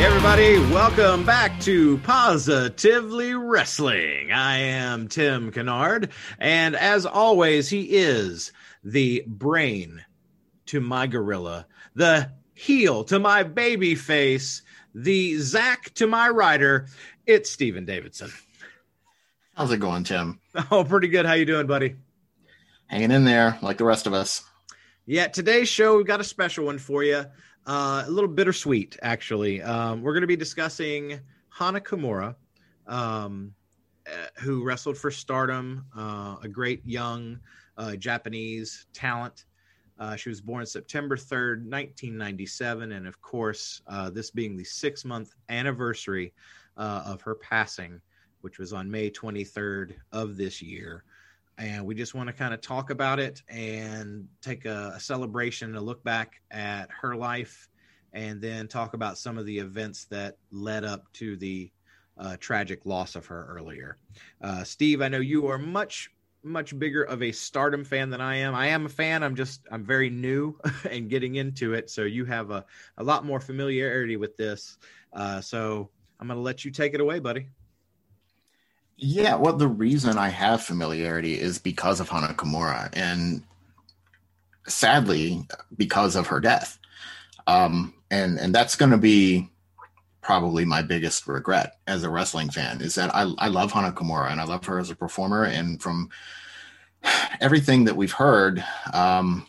Hey everybody, welcome back to Positively Wrestling. I am Tim Kennard, and as always, he is the brain to my gorilla, the heel to my baby face, the Zack to my Ryder. It's Steven Davidson. How's it going, Tim? Oh, pretty good. How you doing, buddy? Hanging in there like the rest of us. Yeah, today's show we've got a special one for you. Uh, a little bittersweet, actually. Um, we're going to be discussing Hana Kimura, um, uh, who wrestled for Stardom, uh, a great young uh, Japanese talent. Uh, she was born September 3rd, 1997. And of course, uh, this being the six month anniversary of her passing, which was on May 23rd of this year. And we just want to kind of talk about it and take a, a celebration, a look back at her life, and then talk about some of the events that led up to the uh, tragic loss of her earlier. Uh, Steve, I know you are much much bigger of a stardom fan than I am. I am a fan. I'm just I'm very new and getting into it. So you have a, a lot more familiarity with this. Uh, so I'm gonna let you take it away, buddy. Yeah, well, the reason I have familiarity is because of Hana Kimura, and sadly, because of her death. Um, and and that's going to be probably my biggest regret as a wrestling fan is that I, I love Hana Kimura and I love her as a performer. And from everything that we've heard, um,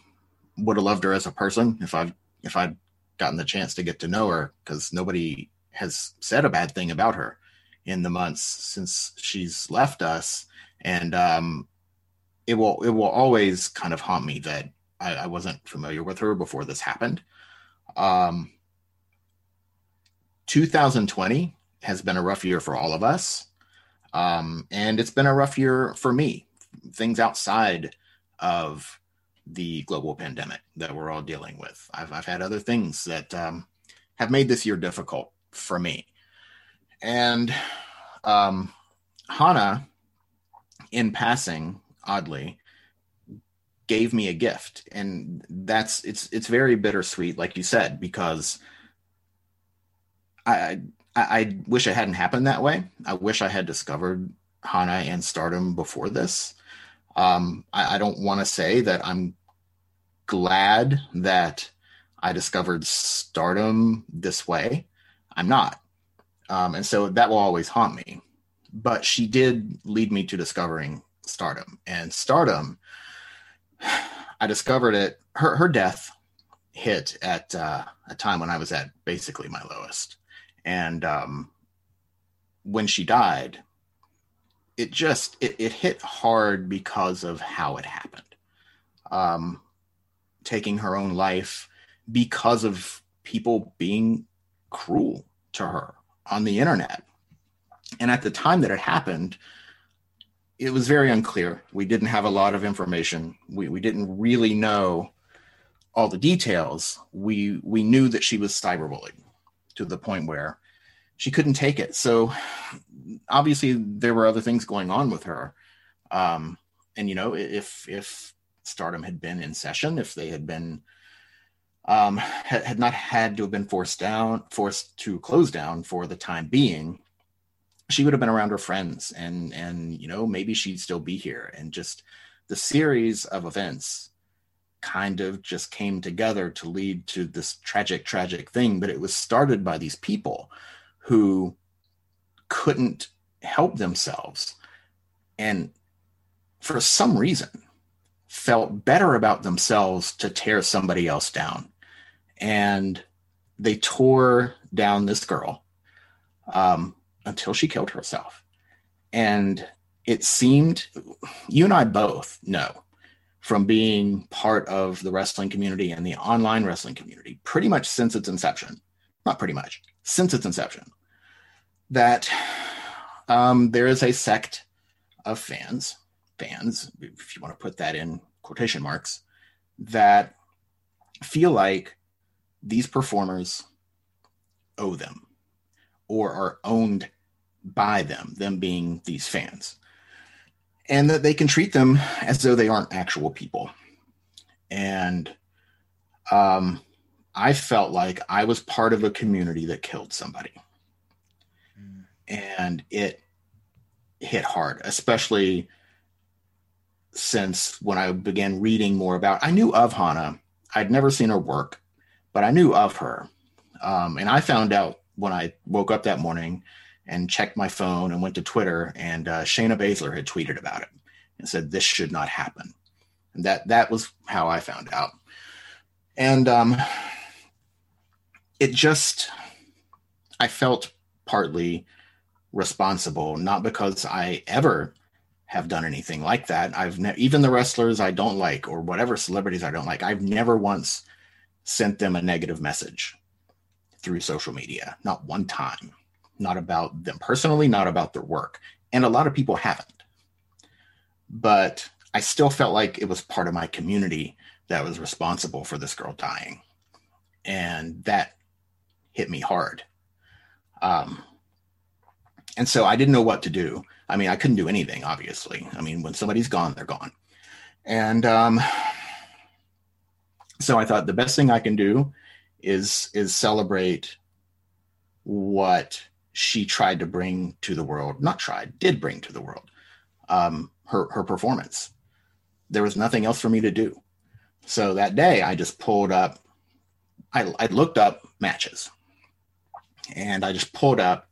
would have loved her as a person if I if I'd gotten the chance to get to know her because nobody has said a bad thing about her in the months since she's left us, and um, it will it will always kind of haunt me that I, I wasn't familiar with her before this happened. Um, 2020 has been a rough year for all of us, um, and it's been a rough year for me. Things outside of the global pandemic that we're all dealing with. I've I've had other things that um, have made this year difficult for me. And um, Hana, in passing, oddly, gave me a gift, and that's it's it's very bittersweet, like you said, because I I, I wish it hadn't happened that way. I wish I had discovered Hana and Stardom before this. Um, I, I don't want to say that I'm glad that I discovered Stardom this way. I'm not. Um, and so that will always haunt me. But she did lead me to discovering Stardom. And Stardom, I discovered it, her, her death hit at uh, a time when I was at basically my lowest. And um, when she died, it just it, it hit hard because of how it happened. Um, taking her own life because of people being cruel to her on the internet. And at the time that it happened, it was very unclear. We didn't have a lot of information. We, we didn't really know all the details. We we knew that she was cyberbullied to the point where she couldn't take it. So obviously there were other things going on with her. Um, and you know, if if Stardom had been in session, if they had been um, had, had not had to have been forced down, forced to close down for the time being, she would have been around her friends, and and you know maybe she'd still be here. And just the series of events kind of just came together to lead to this tragic, tragic thing. But it was started by these people who couldn't help themselves, and for some reason felt better about themselves to tear somebody else down. And they tore down this girl um, until she killed herself. And it seemed, you and I both know from being part of the wrestling community and the online wrestling community pretty much since its inception, not pretty much, since its inception, that um, there is a sect of fans, fans, if you want to put that in quotation marks, that feel like these performers owe them or are owned by them, them being these fans, and that they can treat them as though they aren't actual people. And um, I felt like I was part of a community that killed somebody. Mm. And it hit hard, especially since when I began reading more about I knew of Hana. I'd never seen her work, but I knew of her. Um, and I found out when I woke up that morning and checked my phone and went to Twitter, and uh, Shayna Baszler had tweeted about it and said this should not happen. And that that was how I found out. And um, it just, I felt partly responsible, not because I ever have done anything like that. I've ne- even the wrestlers I don't like or whatever celebrities I don't like, I've never once sent them a negative message through social media, not one time, not about them personally, not about their work. And a lot of people haven't. But I still felt like it was part of my community that was responsible for this girl dying. And that hit me hard. Um, and so I didn't know what to do. I mean, I couldn't do anything, obviously. I mean, when somebody's gone, they're gone. And um, so I thought the best thing I can do is is celebrate what she tried to bring to the world. Not tried, did bring to the world. Um, her her performance. There was nothing else for me to do. So that day, I just pulled up. I, I looked up matches and I just pulled up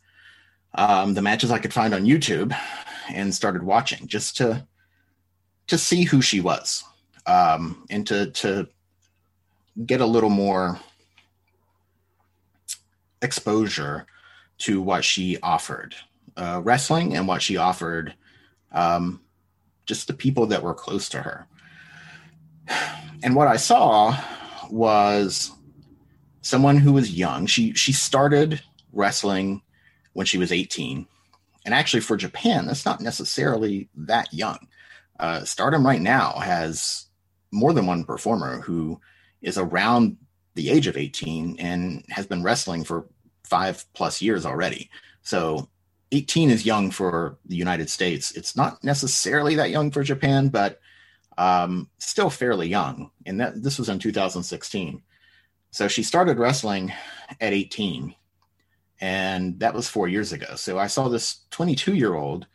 um, the matches I could find on YouTube and started watching just to to see who she was um, and to to get a little more exposure to what she offered uh, wrestling and what she offered um, just the people that were close to her and what i saw was someone who was young she she started wrestling when she was 18. And actually, for Japan, that's not necessarily that young. Uh, Stardom right now has more than one performer who is around the age of 18 and has been wrestling for five plus years already. So 18 is young for the United States. It's not necessarily that young for Japan, but um, still fairly young. And that this was in 2016. So she started wrestling at 18 and that was four years ago. So I saw this 22 year old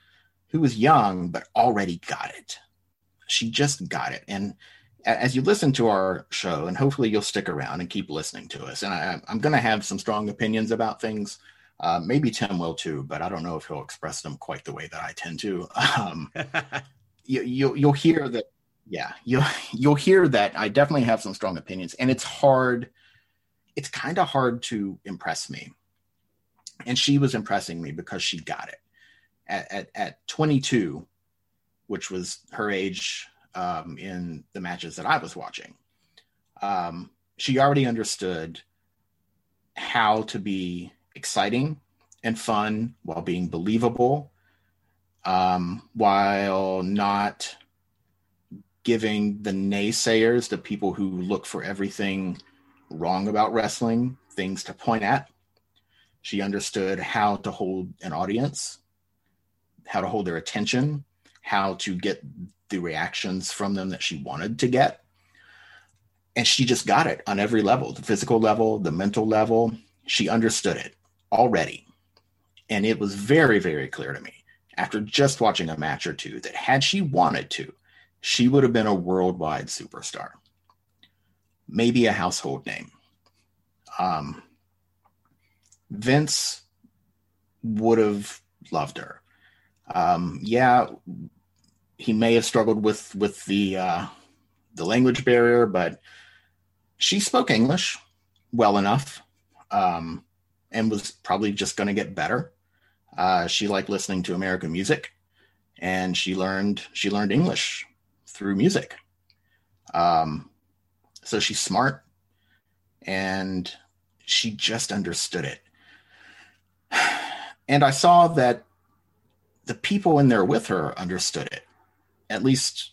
who was young but already got it. She just got it. And as you listen to our show, and hopefully you'll stick around and keep listening to us, and I, am going to have some strong opinions about things. Uh, maybe Tim will too, but I don't know if he'll express them quite the way that I tend to. Um, you, you'll you'll hear that. Yeah, you'll you'll hear that I definitely have some strong opinions, and it's hard. It's kind of hard to impress me and she was impressing me because she got it at, at, at 22 which was her age um, in the matches that i was watching. Um, she already understood how to be exciting and fun while being believable um, while not giving the naysayers the people who look for everything wrong about wrestling things to point at. She understood how to hold an audience, how to hold their attention, how to get the reactions from them that she wanted to get. And she just got it on every level the physical level, the mental level. She understood it already. And it was very, very clear to me after just watching a match or two that had she wanted to, she would have been a worldwide superstar, maybe a household name. Um, Vince would have loved her. Um, yeah, he may have struggled with with the uh, the language barrier, but she spoke English well enough, um, and was probably just going to get better. Uh, she liked listening to American music, and she learned she learned English through music. Um, so she's smart, and she just understood it and I saw that the people in there with her understood it, at least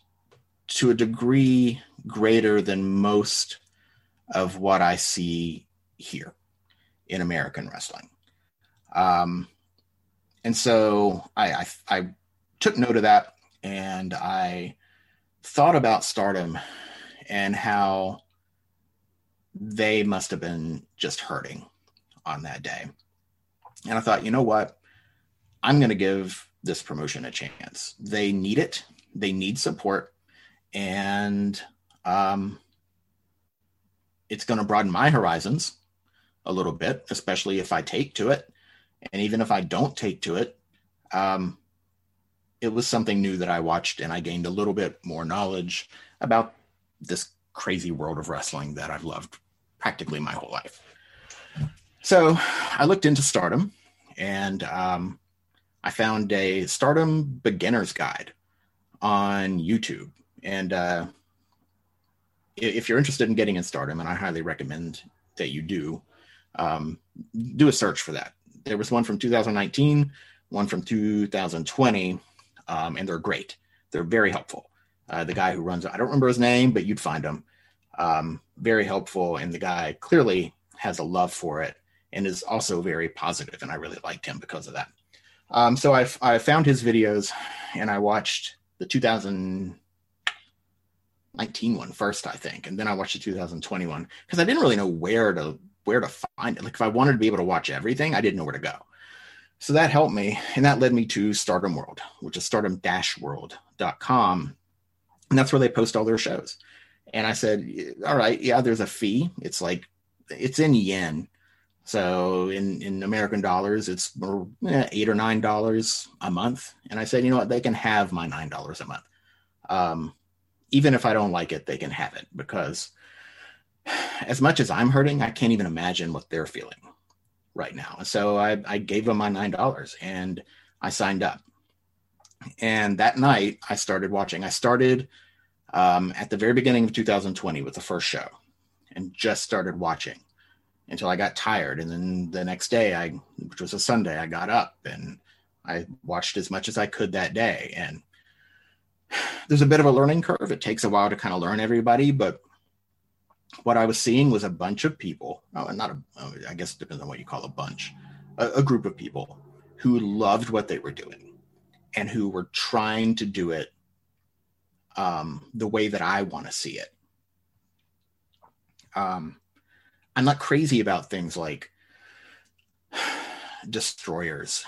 to a degree greater than most of what I see here in American wrestling. Um, and so I, I, I took note of that and I thought about stardom and how they must have been just hurting on that day. And I thought, you know what? I'm going to give this promotion a chance. They need it, they need support. And um, it's going to broaden my horizons a little bit, especially if I take to it. And even if I don't take to it, um, it was something new that I watched and I gained a little bit more knowledge about this crazy world of wrestling that I've loved practically my whole life. So I looked into stardom and um, I found a stardom beginner's guide on YouTube. And uh, if you're interested in getting in stardom, and I highly recommend that you do, um, do a search for that. There was one from 2019, one from 2020, um, and they're great. They're very helpful. Uh, the guy who runs, I don't remember his name, but you'd find him. Um, very helpful, and the guy clearly has a love for it and is also very positive, and I really liked him because of that. Um, so I, I found his videos, and I watched the 2019 one first, I think, and then I watched the 2021 because I didn't really know where to where to find it. Like if I wanted to be able to watch everything, I didn't know where to go. So that helped me, and that led me to Stardom World, which is stardom-world.com, and that's where they post all their shows. And I said, all right, yeah, there's a fee. It's like it's in yen. So in, in American dollars, it's eh, eight or nine dollars a month. And I said, you know what, they can have my nine dollars a month. Um, even if I don't like it, they can have it because as much as I'm hurting, I can't even imagine what they're feeling right now. So I, I gave them my nine dollars and I signed up. And that night I started watching. I started um, at the very beginning of 2020 with the first show and just started watching until I got tired. And then the next day, I, which was a Sunday, I got up and I watched as much as I could that day. And there's a bit of a learning curve. It takes a while to kind of learn everybody, but what I was seeing was a bunch of people, oh, not a, oh, I guess it depends on what you call a bunch, a, a group of people who loved what they were doing and who were trying to do it um, the way that I want to see it. Um, I'm not crazy about things like destroyers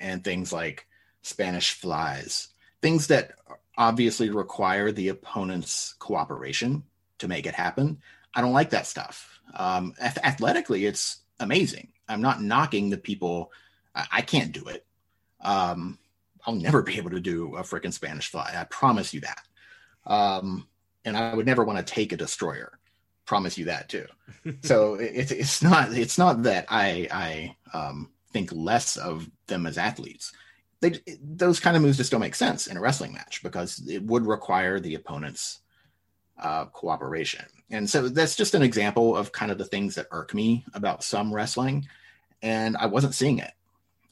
and things like Spanish flies, things that obviously require the opponent's cooperation to make it happen. I don't like that stuff. Um, athletically, it's amazing. I'm not knocking the people. I, I can't do it. Um, I'll never be able to do a freaking Spanish fly. I promise you that. Um, and I would never want to take a destroyer. Promise you that too. so it's it's not it's not that I I um, think less of them as athletes. They those kind of moves just don't make sense in a wrestling match because it would require the opponent's uh, cooperation. And so that's just an example of kind of the things that irk me about some wrestling. And I wasn't seeing it.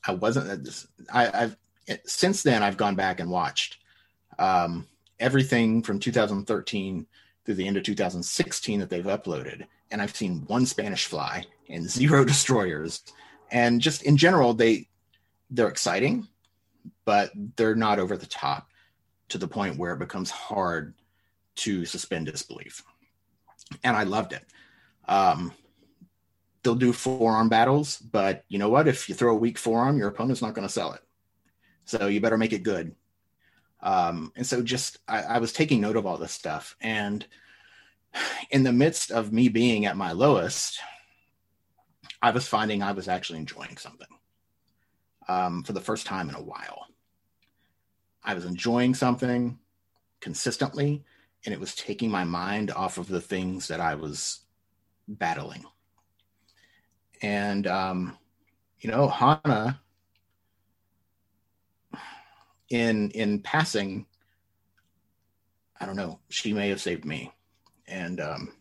I wasn't. I, have since then I've gone back and watched um, everything from 2013 through the end of 2016 that they've uploaded, and I've seen one Spanish fly and zero destroyers. And just in general, they they're exciting, but they're not over the top to the point where it becomes hard to suspend disbelief. And I loved it. Um, they'll do forearm battles, but you know what? If you throw a weak forearm, your opponent's not going to sell it. So you better make it good. Um, and so just I, I was taking note of all this stuff. And in the midst of me being at my lowest, I was finding I was actually enjoying something um, for the first time in a while. I was enjoying something consistently and it was taking my mind off of the things that I was battling. And um, you know, Hana in in passing, I don't know, she may have saved me. And um,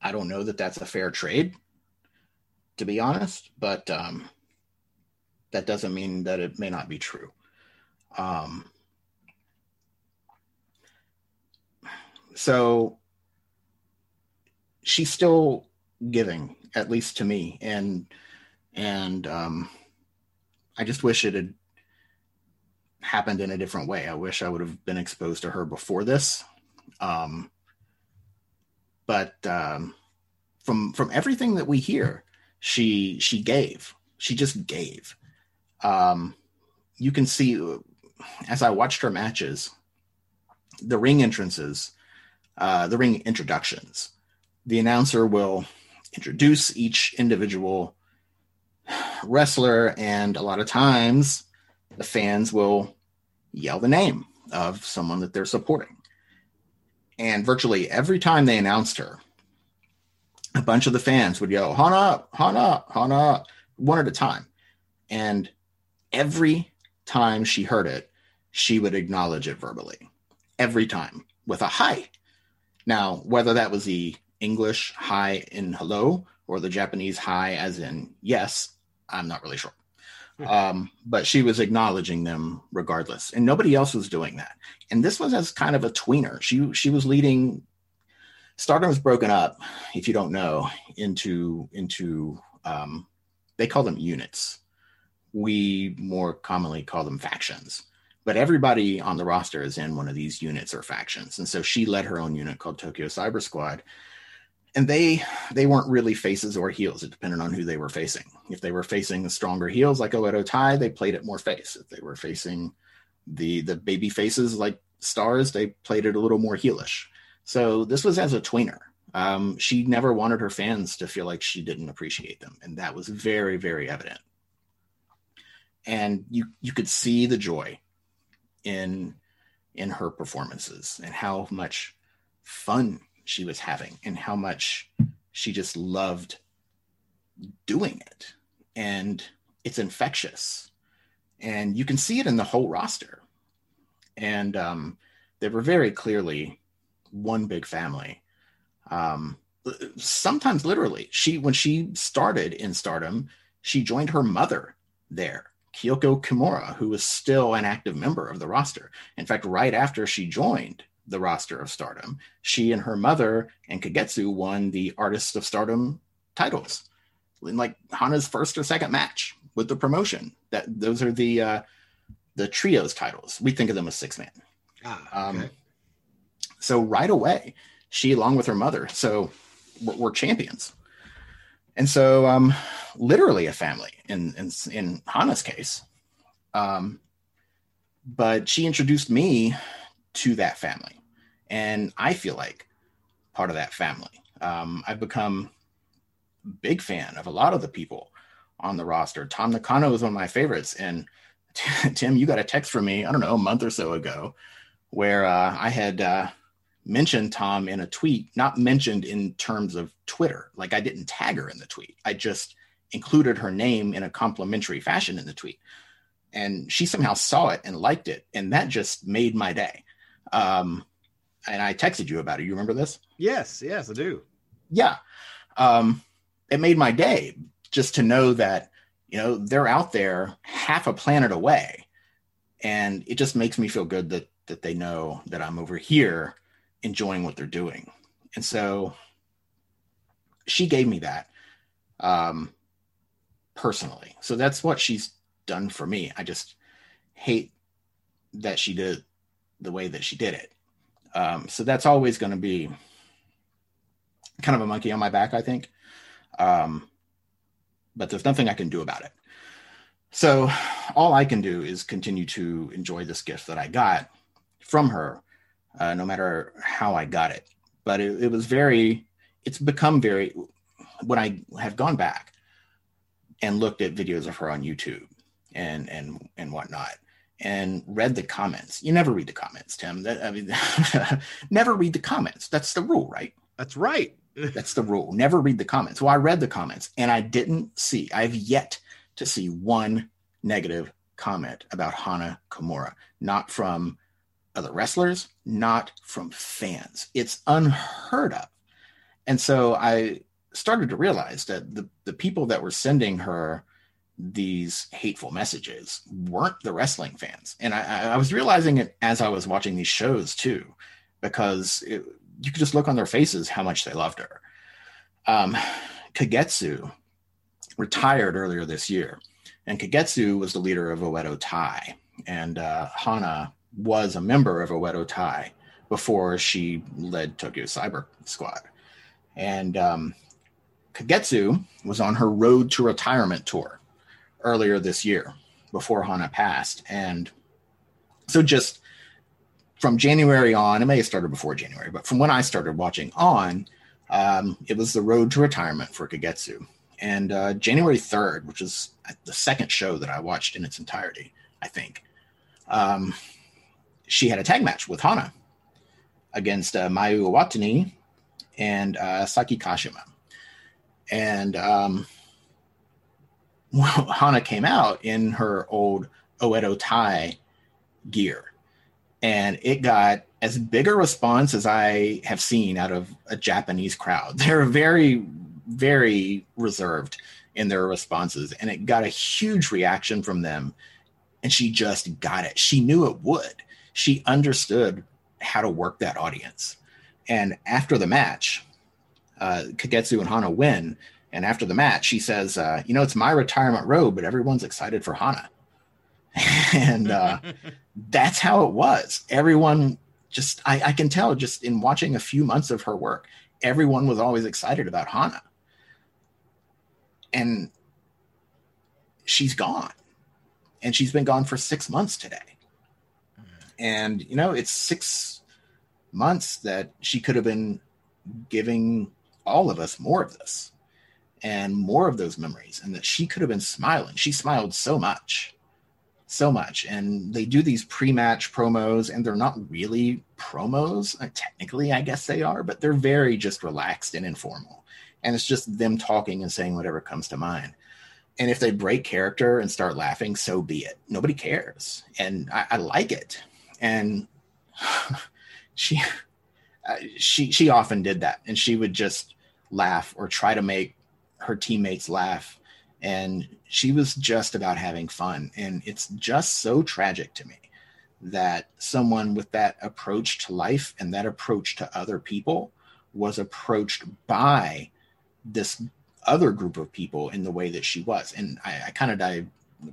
I don't know that that's a fair trade, to be honest, but um, that doesn't mean that it may not be true. Um, so she's still giving, at least to me, and and um, I just wish it had happened in a different way. I wish I would have been exposed to her before this. Um, but um, from from everything that we hear, she she gave. She just gave. Um, you can see as I watched her matches, the ring entrances, uh, the ring introductions. The announcer will introduce each individual wrestler, and a lot of times the fans will yell the name of someone that they're supporting. And virtually every time they announced her, a bunch of the fans would yell, Hana, Hana, Hana, one at a time. And every time she heard it, she would acknowledge it verbally. Every time with a hi. Now, whether that was the English hi in hello or the Japanese hi as in yes, I'm not really sure. Um, but she was acknowledging them regardless, and nobody else was doing that. And this was as kind of a tweener. She she was leading. Stardom was broken up, if you don't know, into into um, they call them units. We more commonly call them factions. But everybody on the roster is in one of these units or factions, and so she led her own unit called Tokyo Cyber Squad, and they they weren't really faces or heels. It depended on who they were facing. If they were facing the stronger heels like Oedo Tai, they played it more face. If they were facing the the baby faces like Stars, they played it a little more heelish. So this was as a tweener. Um, she never wanted her fans to feel like she didn't appreciate them, and that was very very evident. And you you could see the joy in in her performances and how much fun she was having and how much she just loved doing it. And it's infectious. And you can see it in the whole roster. And um, they were very clearly one big family. Um, sometimes literally, she when she started in stardom, she joined her mother there, Kyoko Kimura, who was still an active member of the roster. In fact, right after she joined, the roster of Stardom. She and her mother and Kagetsu won the Artist of Stardom titles in like Hana's first or second match with the promotion. That those are the uh, the trios titles. We think of them as six man. Ah, um, okay. um, so right away, she along with her mother, so we're, we're champions, and so um, literally a family in in in Hana's case. Um, but she introduced me to that family and I feel like part of that family. Um, I've become a big fan of a lot of the people on the roster. Tam Nakano is one of my favorites, and Tim, you got a text from me I don't know a month or so ago where uh, I had uh, mentioned Tam in a tweet, not mentioned in terms of Twitter. Like I didn't tag her in the tweet. I just included her name in a complimentary fashion in the tweet. And she somehow saw it and liked it. And that just made my day. Um, and I texted you about it. You remember this? Yes, yes, I do. Yeah. Um, it made my day just to know that, you know, they're out there half a planet away. And it just makes me feel good that that they know that I'm over here enjoying what they're doing. And so she gave me that um personally. So that's what she's done for me. I just hate that she did the way that she did it. Um, so that's always going to be kind of a monkey on my back, I think. Um, but there's nothing I can do about it. So all I can do is continue to enjoy this gift that I got from her, uh, no matter how I got it. But it, it was very, it's become very, when I have gone back and looked at videos of her on YouTube and and and whatnot, and read the comments. You never read the comments, Tim. That, I mean, never read the comments. That's the rule, right? That's right. That's the rule. Never read the comments. Well, I read the comments and I didn't see, I've yet to see one negative comment about Hana Kimura, not from other wrestlers, not from fans. It's unheard of. And so I started to realize that the, the people that were sending her these hateful messages weren't the wrestling fans. And I, I was realizing it as I was watching these shows too, because it, you could just look on their faces how much they loved her. Um, Kagetsu retired earlier this year, and Kagetsu was the leader of Oedo Tai, and uh, Hana was a member of Oedo Tai before she led Tokyo Cyber Squad. And um, Kagetsu was on her road to retirement tour earlier this year before Hana passed. And so just from January on, it may have started before January, but from when I started watching on, um, it was the road to retirement for Kagetsu. And uh, January 3rd, which is the second show that I watched in its entirety, I think, um, she had a tag match with Hana against uh, Mayu Iwatani and uh, Saki Kashima. And um, Hana came out in her old Oedo Tai gear, and it got as big a response as I have seen out of a Japanese crowd. They're very, very reserved in their responses, and it got a huge reaction from them. And she just got it. She knew it would. She understood how to work that audience. And after the match, uh, Kagetsu and Hana win. And after the match, she says, uh, "You know, it's my retirement road, but everyone's excited for Hana." and uh, that's how it was. Everyone just, I, I, can tell just in watching a few months of her work, everyone was always excited about Hana. And she's gone. And she's been gone for six months today. And, you know, it's six months that she could have been giving all of us more of this and more of those memories, and that she could have been smiling. She smiled so much, so much. And they do these pre match promos, and they're not really promos. Uh, technically, I guess they are, but they're very just relaxed and informal. And it's just them talking and saying whatever comes to mind. And if they break character and start laughing, so be it. Nobody cares. And I, I like it and she uh, she she often did that and she would just laugh or try to make her teammates laugh. And she was just about having fun. And it's just so tragic to me that someone with that approach to life and that approach to other people was approached by this other group of people in the way that she was. And i, I kind of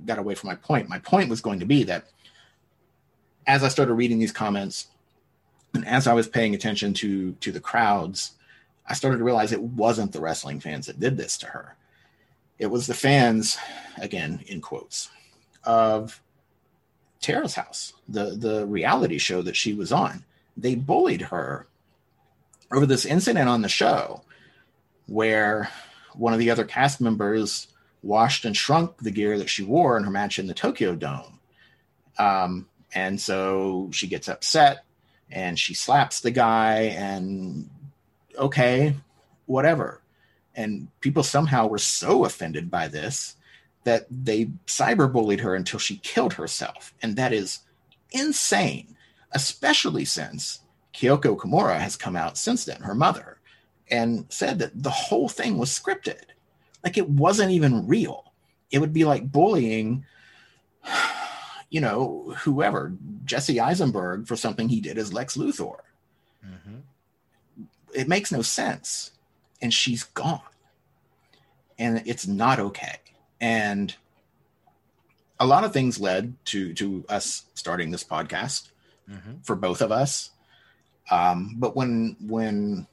got away from my point. My point was going to be that as I started reading these comments and as I was paying attention to to the crowds, I started to realize it wasn't the wrestling fans that did this to her. It was the fans, again in quotes, of Terrace House, the the reality show that she was on. They bullied her over this incident on the show where one of the other cast members washed and shrunk the gear that she wore in her match in the Tokyo Dome. Um, and so she gets upset and she slaps the guy and okay, whatever. And people somehow were so offended by this that they cyberbullied her until she killed herself. And that is insane, especially since Kyoko Kimura has come out since then, her mother, and said that the whole thing was scripted. Like it wasn't even real. It would be like bullying you know, whoever, Jesse Eisenberg for something he did as Lex Luthor. Mm-hmm. It makes no sense. And she's gone. And it's not okay. And a lot of things led to to us starting this podcast mm-hmm. for both of us. Um, but when when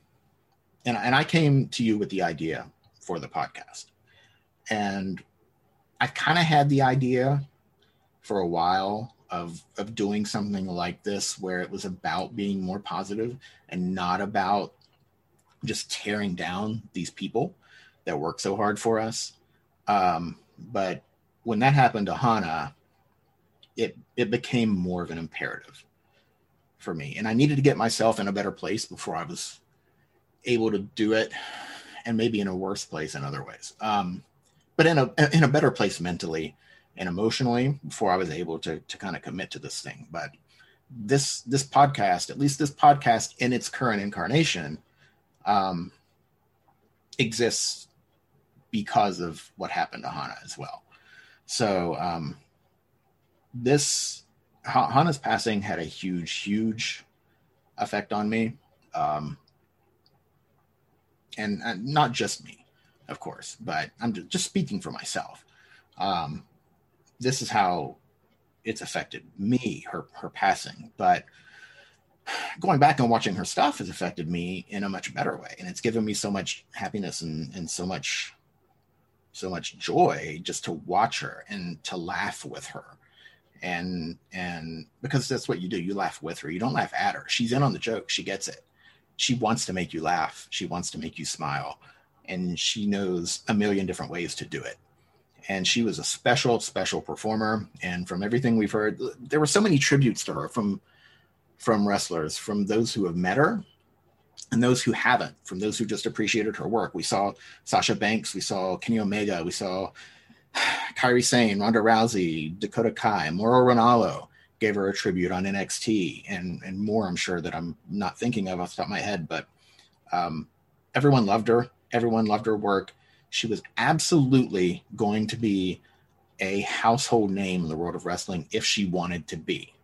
and, and I came to you with the idea for the podcast, and I kind of had the idea for a while of of doing something like this where it was about being more positive and not about just tearing down these people that work so hard for us. Um, but when that happened to Hana, it it became more of an imperative for me, and I needed to get myself in a better place before I was able to do it, and maybe in a worse place in other ways. Um, but in a in a better place mentally and emotionally before I was able to to kind of commit to this thing. But this this podcast, at least this podcast in its current incarnation, um, exists because of what happened to Hana as well. So um, this Hana's passing had a huge, huge effect on me, um, and, not just me, of course, but I'm just speaking for myself. Um, this is how it's affected me, her her passing, but going back and watching her stuff has affected me in a much better way. And it's given me so much happiness and, and so much so much joy just to watch her and to laugh with her. And and because that's what you do you laugh with her. You don't laugh at her. She's in on the joke. She gets it. She wants to make you laugh. She wants to make you smile. And she knows a million different ways to do it. And she was a special special performer. And from everything we've heard there were so many tributes to her from from wrestlers from those who have met her and those who haven't, from those who just appreciated her work. We saw Sasha Banks, we saw Kenny Omega, we saw Kairi Sane, Ronda Rousey, Dakota Kai, Mauro Ranallo gave her a tribute on NXT, and and more. I'm sure that I'm not thinking of off the top of my head, but um, everyone loved her. Everyone loved her work. She was absolutely going to be a household name in the world of wrestling if she wanted to be.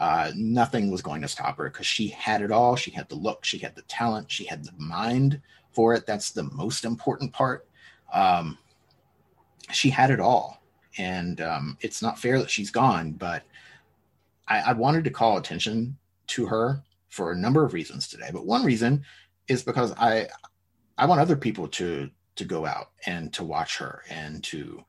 Uh, nothing was going to stop her because she had it all. She had the look, she had the talent, she had the mind for it. That's the most important part. Um, she had it all. And um, it's not fair that she's gone, but I, I wanted to call attention to her for a number of reasons today. But one reason is because I I want other people to to go out and to watch her and to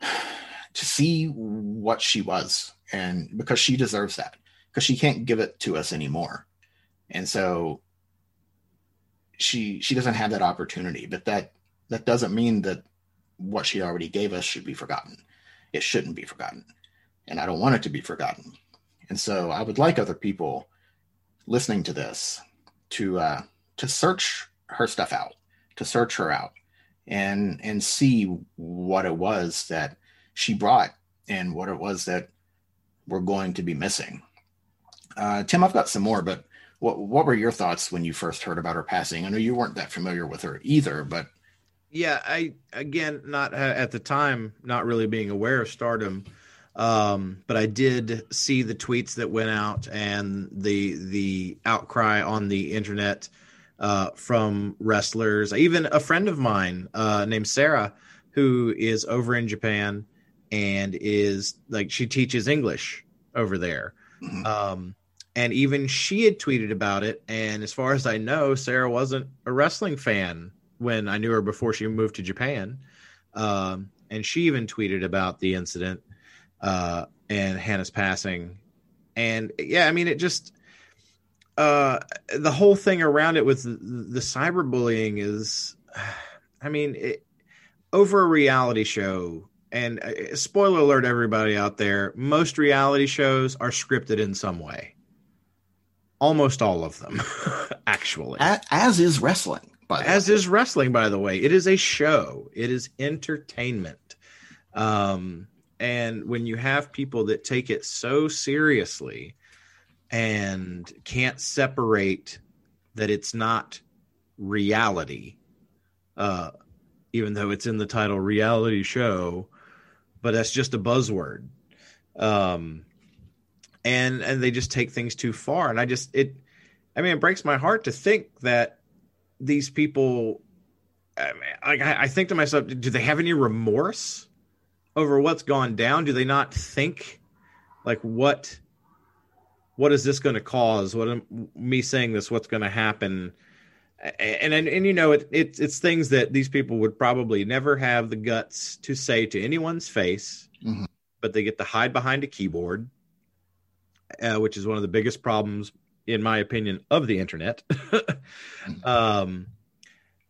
to see what she was and because she deserves that because she can't give it to us anymore. And so she she doesn't have that opportunity but that that doesn't mean that what she already gave us should be forgotten. It shouldn't be forgotten and i don't want it to be forgotten. And so i would like other people listening to this to uh to search her stuff out to search her out and and see what it was that she brought and what it was that we're going to be missing. Uh, Tim, I've got some more, but what what were your thoughts when you first heard about her passing? I know you weren't that familiar with her either, but yeah, I again not at the time not really being aware of Stardom, um, but I did see the tweets that went out and the the outcry on the internet uh, from wrestlers. Even a friend of mine uh, named Sarah, who is over in Japan and is like she teaches English over there. Mm-hmm. Um, and even she had tweeted about it. And as far as I know, Sarah wasn't a wrestling fan when I knew her before she moved to Japan. Um, and she even tweeted about the incident uh, and Hana's passing. And yeah, I mean, it just uh, the whole thing around it with the, the cyberbullying is, I mean, it, over a reality show and uh, spoiler alert everybody out there most reality shows are scripted in some way. Almost all of them actually. As, as is wrestling as way. As is wrestling by the way. It is a show. It is entertainment. Um, and when you have people that take it so seriously and can't separate that it's not reality uh, even though it's in the title reality show but that's just a buzzword. Um, and and they just take things too far. And I just it, I mean, it breaks my heart to think that these people. I, mean, I, I think to myself, do they have any remorse over what's gone down? Do they not think like what what is this going to cause? What am, me saying this? What's going to happen? And and, and you know it, it, it's things that these people would probably never have the guts to say to anyone's face mm-hmm. but they get to hide behind a keyboard uh, which is one of the biggest problems in my opinion of the internet mm-hmm. um,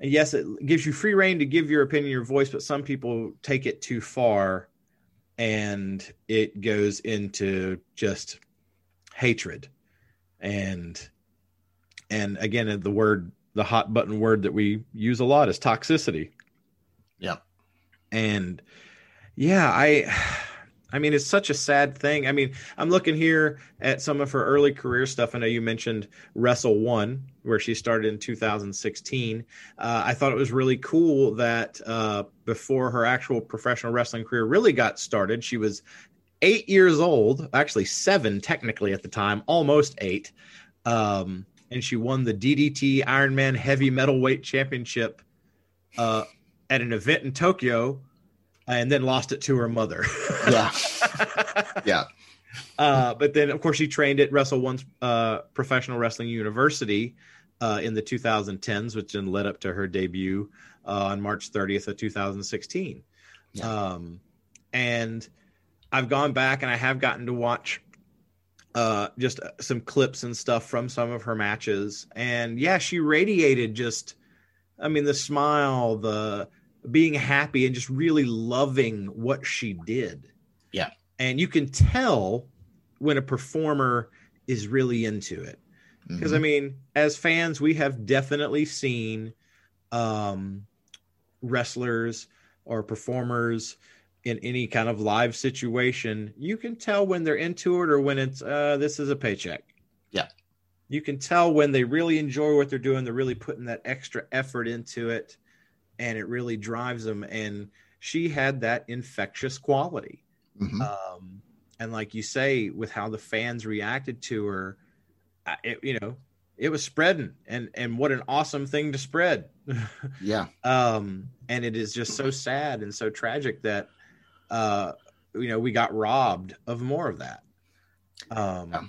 yes it gives you free reign to give your opinion your voice but some people take it too far and it goes into just hatred and and again the word the hot button word that we use a lot is toxicity. Yeah. And yeah, I I mean, it's such a sad thing. I mean, I'm looking here at some of her early career stuff. I know you mentioned Wrestle One, where she started in 2016. Uh, I thought it was really cool that uh, before her actual professional wrestling career really got started, she was eight years old, actually seven technically at the time, almost eight. Um, and she won the DDT Ironman Heavy Metal Weight Championship uh, at an event in Tokyo and then lost it to her mother. yeah. Yeah. Uh, but then, of course, she trained at Wrestle One's uh, Professional Wrestling University uh, in the 2010s, which then led up to her debut uh, on March 30th of 2016. Yeah. Um, and I've gone back and I have gotten to watch uh, just some clips and stuff from some of her matches. And yeah, she radiated just, I mean, the smile, the being happy and just really loving what she did. Yeah. And you can tell when a performer is really into it. Because mm-hmm. I mean, as fans, we have definitely seen um, wrestlers or performers in any kind of live situation. You can tell when they're into it or when it's uh, this is a paycheck. Yeah. You can tell when they really enjoy what they're doing. They're really putting that extra effort into it and it really drives them. And she had that infectious quality. Mm-hmm. Um, and like you say, with how the fans reacted to her, it, you know, it was spreading, and and what an awesome thing to spread. yeah. Um, and it is just so sad and so tragic that, uh, you know, we got robbed of more of that. Um, yeah.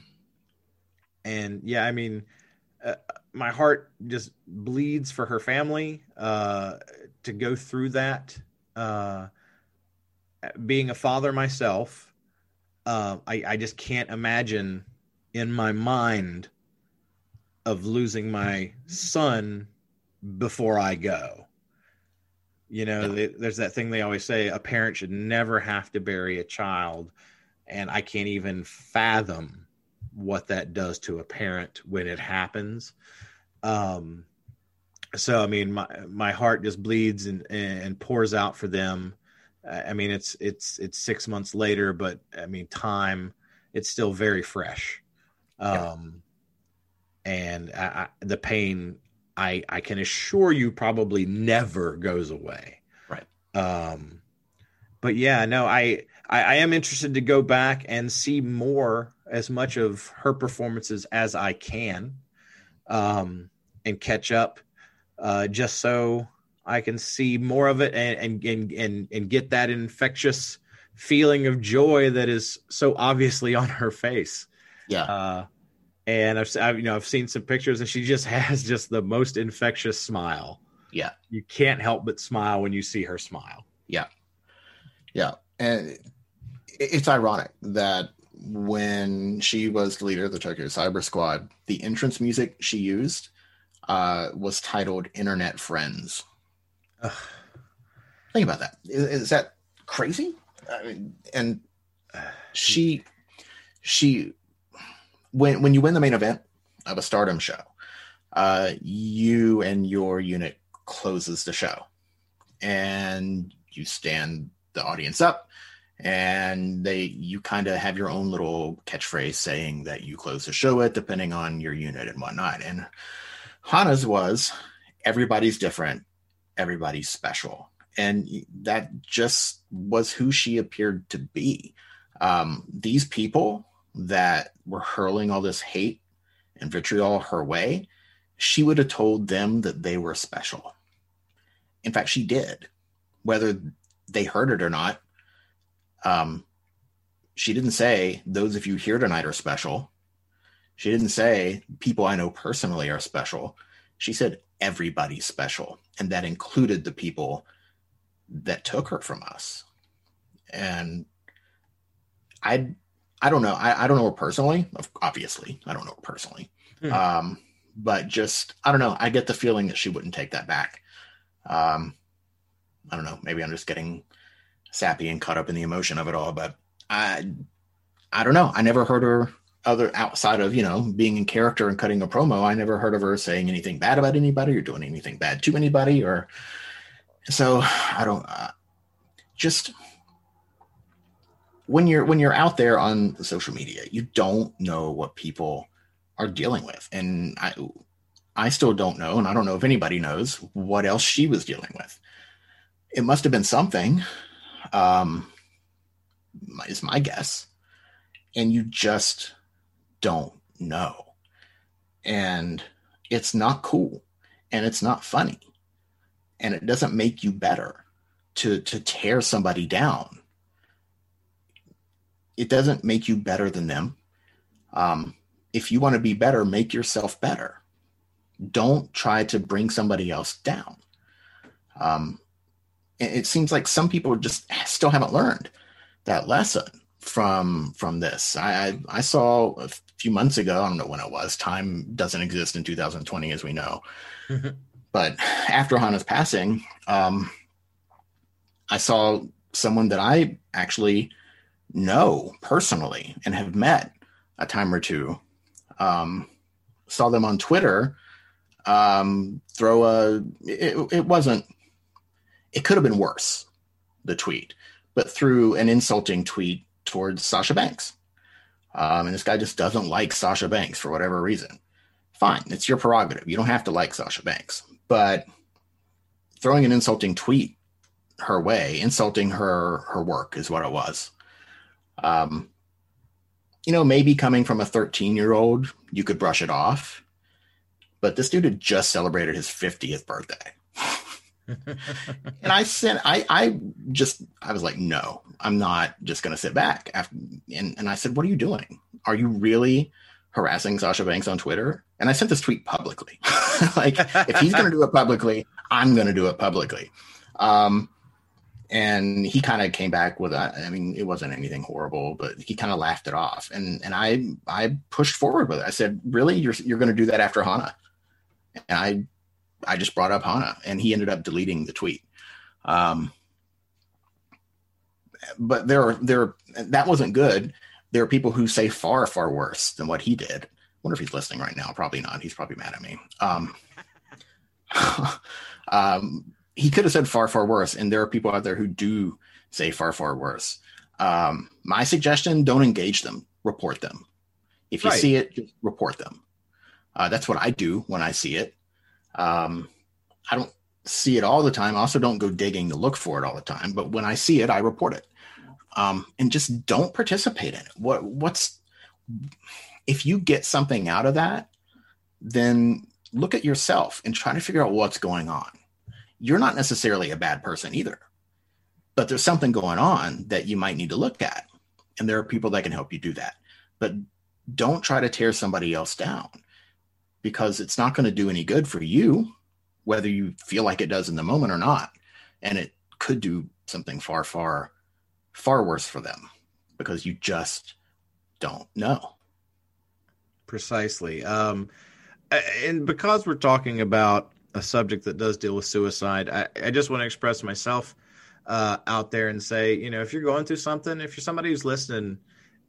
and yeah, I mean, uh, my heart just bleeds for her family uh, to go through that. Uh, being a father myself, uh, I, I just can't imagine in my mind of losing my son before I go. You know, yeah. they, there's that thing they always say a parent should never have to bury a child. And I can't even fathom what that does to a parent when it happens. Um, so I mean, my my heart just bleeds and and pours out for them. I mean, it's it's it's six months later, but I mean, time it's still very fresh. Um, yeah. and I, I, the pain, I I can assure you, probably never goes away. Right. Um, but yeah, no, I, I I am interested to go back and see more as much of her performances as I can, um, and catch up, uh, just so I can see more of it and and and and get that infectious feeling of joy that is so obviously on her face. Yeah. Uh, and I've, I've you know I've seen some pictures and she just has just the most infectious smile. Yeah. You can't help but smile when you see her smile. Yeah. Yeah. And it's ironic that when she was the leader of the Tokyo Cyber Squad, the entrance music she used uh, was titled Internet Friends. Ugh. Think about that. Is, is that crazy? I mean, and she, she, when when you win the main event of a Stardom show, uh, you and your unit closes the show, and you stand the audience up and they you kind of have your own little catchphrase saying that you close the show it depending on your unit and whatnot. And hana's was everybody's different. Everybody's special. And that just was who she appeared to be. Um, these people that were hurling all this hate and vitriol her way she would have told them that they were special in fact she did whether they heard it or not um, she didn't say those of you here tonight are special. She didn't say people I know personally are special. She said everybody's special, and that included the people that took her from us. And I, I don't know. I, I don't know her personally. Obviously, I don't know her personally. Hmm. Um, but just I don't know. I get the feeling that she wouldn't take that back. Um, I don't know. Maybe I'm just getting sappy and caught up in the emotion of it all. But I, I don't know. I never heard her other outside of you know being in character and cutting a promo. I never heard of her saying anything bad about anybody or doing anything bad to anybody. Or so I don't. Uh, just when you're when you're out there on social media, you don't know what people are dealing with, and I I still don't know, and I don't know if anybody knows what else she was dealing with. It must have been something. Um, is my guess, and you just don't know, and it's not cool, and it's not funny, and it doesn't make you better to to tear somebody down it doesn't make you better than them. Um, if you want to be better, make yourself better. Don't try to bring somebody else down. Um, it seems like some people just still haven't learned that lesson from from this. I, I, saw a few months ago. I don't know when it was. Time doesn't exist in 2020, as we know. but after Hana's passing, um, I saw someone that I actually know personally and have met a time or two. Um, saw them on Twitter um, throw a. It, it wasn't. It could have been worse. The tweet, but through an insulting tweet towards Sasha Banks. Um, and this guy just doesn't like Sasha Banks for whatever reason. Fine, it's your prerogative. You don't have to like Sasha Banks, but throwing an insulting tweet her way, insulting her her work is what it was. Um, you know, maybe coming from a 13 year old, you could brush it off. But this dude had just celebrated his 50th birthday. and I sent, I, I just, I was like, no, I'm not just going to sit back. After, and, and I said, what are you doing? Are you really harassing Sasha Banks on Twitter? And I sent this tweet publicly. like, if he's going to do it publicly, I'm going to do it publicly. Um, and he kind of came back with that. I mean, it wasn't anything horrible, but he kind of laughed it off. And and I I pushed forward with it. I said, "Really, you're you're going to do that after Hana?" And I I just brought up Hana, and he ended up deleting the tweet. Um, but there are there that wasn't good. There are people who say far far worse than what he did. I wonder if he's listening right now. Probably not. He's probably mad at me. Um, um, he could have said far far worse and there are people out there who do say far far worse. Um, my suggestion don't engage them report them. If you right. see it just report them. Uh, that's what i do when i see it. Um, i don't see it all the time. I also don't go digging to look for it all the time but when i see it i report it. Um, and just don't participate in it. What what's if you get something out of that then look at yourself and try to figure out what's going on you're not necessarily a bad person either. But there's something going on that you might need to look at. And there are people that can help you do that. But don't try to tear somebody else down because it's not going to do any good for you, whether you feel like it does in the moment or not. And it could do something far, far, far worse for them because you just don't know. Precisely. Um, and because we're talking about a subject that does deal with suicide, I, I just want to express myself uh, out there and say, you know, if you're going through something, if you're somebody who's listening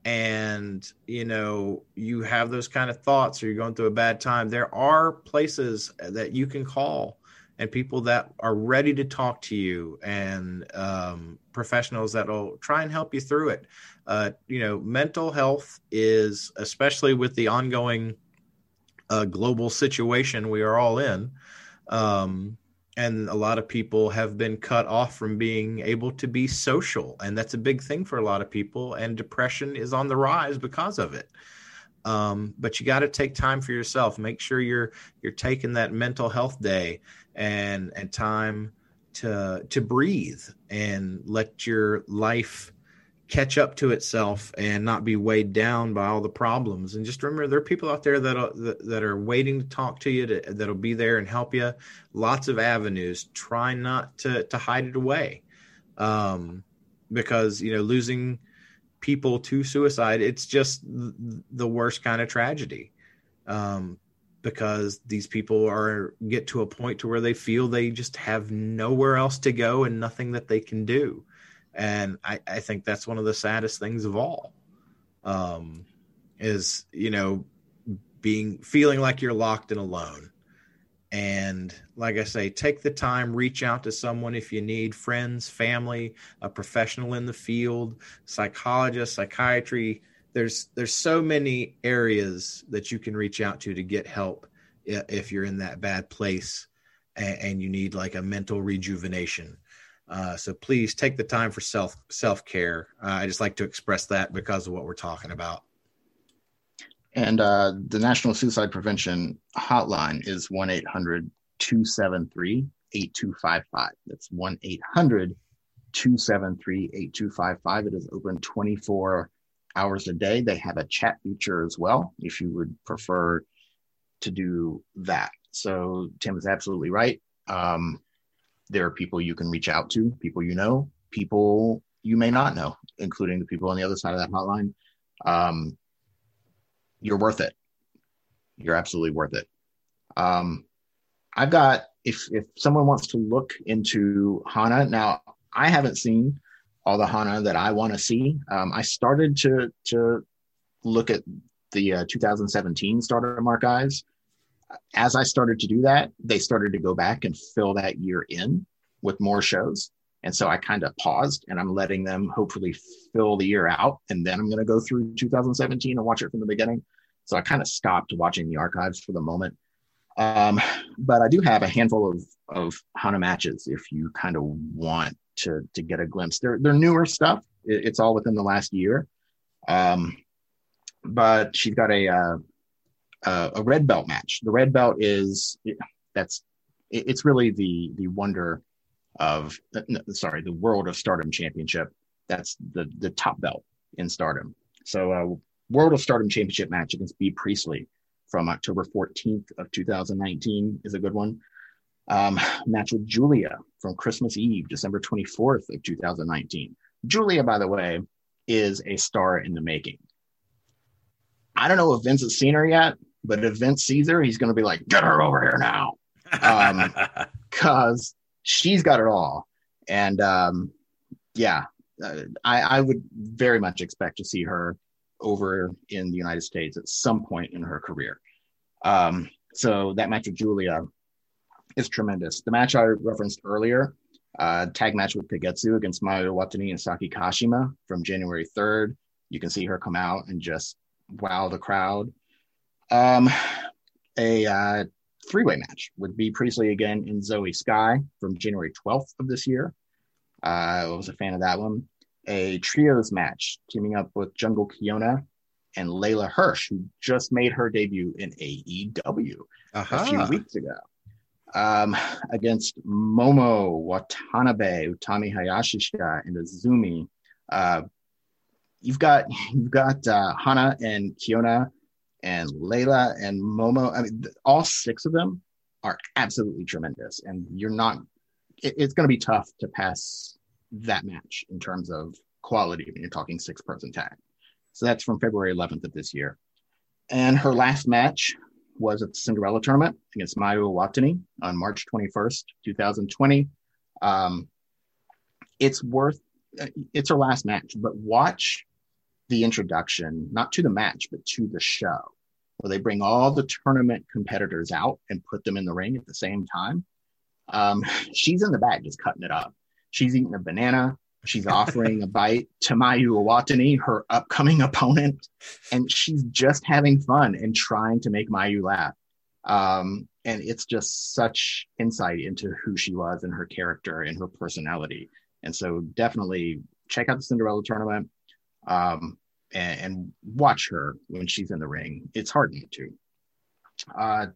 and, you know, you have those kind of thoughts or you're going through a bad time, there are places that you can call and people that are ready to talk to you and um, professionals that will try and help you through it. Uh, you know, mental health is, especially with the ongoing uh, global situation we are all in, um, and a lot of people have been cut off from being able to be social and that's a big thing for a lot of people and depression is on the rise because of it. Um, but you got to take time for yourself. Make sure you're you're taking that mental health day and and time to to breathe and let your life catch up to itself and not be weighed down by all the problems. And just remember, there are people out there that are, that are waiting to talk to you, to, that'll be there and help you. Lots of avenues. Try not to to hide it away, um, because you know losing people to suicide, it's just the worst kind of tragedy. Um, because these people are get to a point to where they feel they just have nowhere else to go and nothing that they can do and I, I think that's one of the saddest things of all um, is you know being feeling like you're locked and alone And like I say, take the time, reach out to someone if you need friends, family, a professional in the field, psychologist, psychiatry. There's there's so many areas that you can reach out to to get help if you're in that bad place and, and you need like a mental rejuvenation. Uh, so please take the time for self self care. Uh, I just like to express that because of what we're talking about. And uh, the National Suicide Prevention Hotline is 1 800 273 8255. That's 1 800 273 8255. It is open 24 hours a day. They have a chat feature as well if you would prefer to do that. So Tim is absolutely right. Um, there are people you can reach out to, people you know, people you may not know, including the people on the other side of that hotline. Um, you're worth it. You're absolutely worth it. Um, I've got if if someone wants to look into Hana now, I haven't seen all the Hana that I want to see. Um, I started to to look at the uh, 2017 Stardom archives. As I started to do that, they started to go back and fill that year in with more shows. And so I kind of paused and I'm letting them hopefully fill the year out. And then I'm going to go through 2017 and watch it from the beginning. So I kind of stopped watching the archives for the moment. Um, but I do have a handful of, of Hana matches if you kind of want to, to get a glimpse. They're, they're newer stuff. It's all within the last year. Um, but she's got a, uh, uh, a red belt match. The red belt is that's it's really the the wonder of sorry the world of stardom championship. That's the the top belt in stardom. So uh, world of stardom championship match against Bea Priestley from october 14th of 2019 is a good one. Um, match with julia from christmas eve december 24th of 2019 julia by the way is a star in the making i don't know if vince has seen her yet but if vince sees her he's going to be like get her over here now um, because she's got it all. And um, yeah, uh, I, I would very much expect to see her over in the United States at some point in her career. Um, so that match with Julia is tremendous. The match I referenced earlier, uh, tag match with Kagetsu against Mayu Iwatani and Saki Kashima from January 3rd. You can see her come out and just wow the crowd. Um, a uh, three way match with Bea Priestley again in Zoe Sky from January 12th of this year. Uh, I was a fan of that one. A trios match teaming up with Jungle Kyona and Leyla Hirsch, who just made her debut in AEW uh-huh. a few weeks ago. Um, against Momo Watanabe, Utami Hayashishita, and Azumi. Uh, you've got you've got uh, Hana and Kyona and Leyla and Momo. I mean, all six of them are absolutely tremendous, and you're not. It, it's going to be tough to pass that match in terms of quality when you're talking six person tag. So that's from February 11th of this year. And her last match was at the Cinderella tournament against Mayu Iwatani on March 21st, 2020. Um, it's worth, it's her last match, but watch the introduction, not to the match, but to the show, where they bring all the tournament competitors out and put them in the ring at the same time. Um, she's in the back just cutting it up. She's eating a banana. She's offering a bite to Mayu Iwatani, her upcoming opponent, and she's just having fun and trying to make Mayu laugh. Um, and it's just such insight into who she was and her character and her personality. And so definitely check out the Cinderella tournament um, and, and, watch her when she's in the ring. It's hard not to. Uh,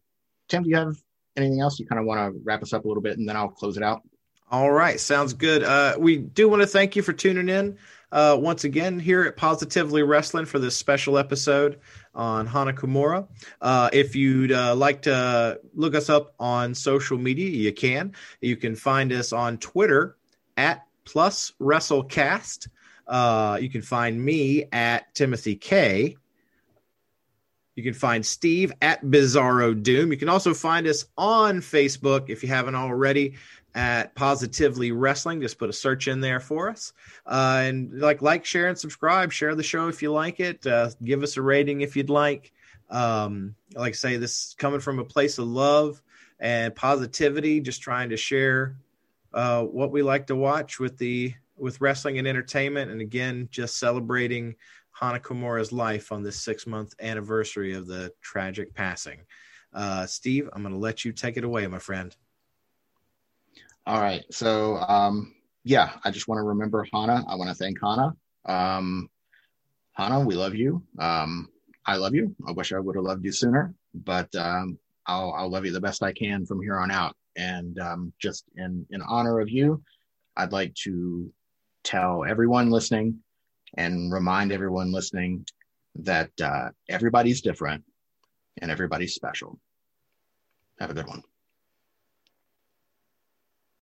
Tim, do you have anything else you kind of want to wrap us up a little bit and then I'll close it out? All right, sounds good. Uh, we do want to thank you for tuning in uh, once again here at Positively Wrestling for this special episode on Hana Kimura. Uh, if you'd uh, like to look us up on social media, you can. You can find us on Twitter at Plus WrestleCast. Uh, you can find me at Timothy K. You can find Steve at Bizarro Doom. You can also find us on Facebook if you haven't already at Positively Wrestling. Just put a search in there for us. Uh, and like, like, share, and subscribe. Share the show if you like it. Uh, give us a rating if you'd like. Um, like I say, this is coming from a place of love and positivity, just trying to share uh, what we like to watch with the with wrestling and entertainment, and again, just celebrating Hana Kimura's life on this six month anniversary of the tragic passing. Uh, Steve, I'm going to let you take it away, my friend. All right. So, um, yeah, I just want to remember Hana. I want to thank Hana. Um, Hana, we love you. Um, I love you. I wish I would have loved you sooner, but um, I'll, I'll love you the best I can from here on out. And um, just in, in honor of you, I'd like to tell everyone listening and remind everyone listening that uh, everybody's different and everybody's special. Have a good one.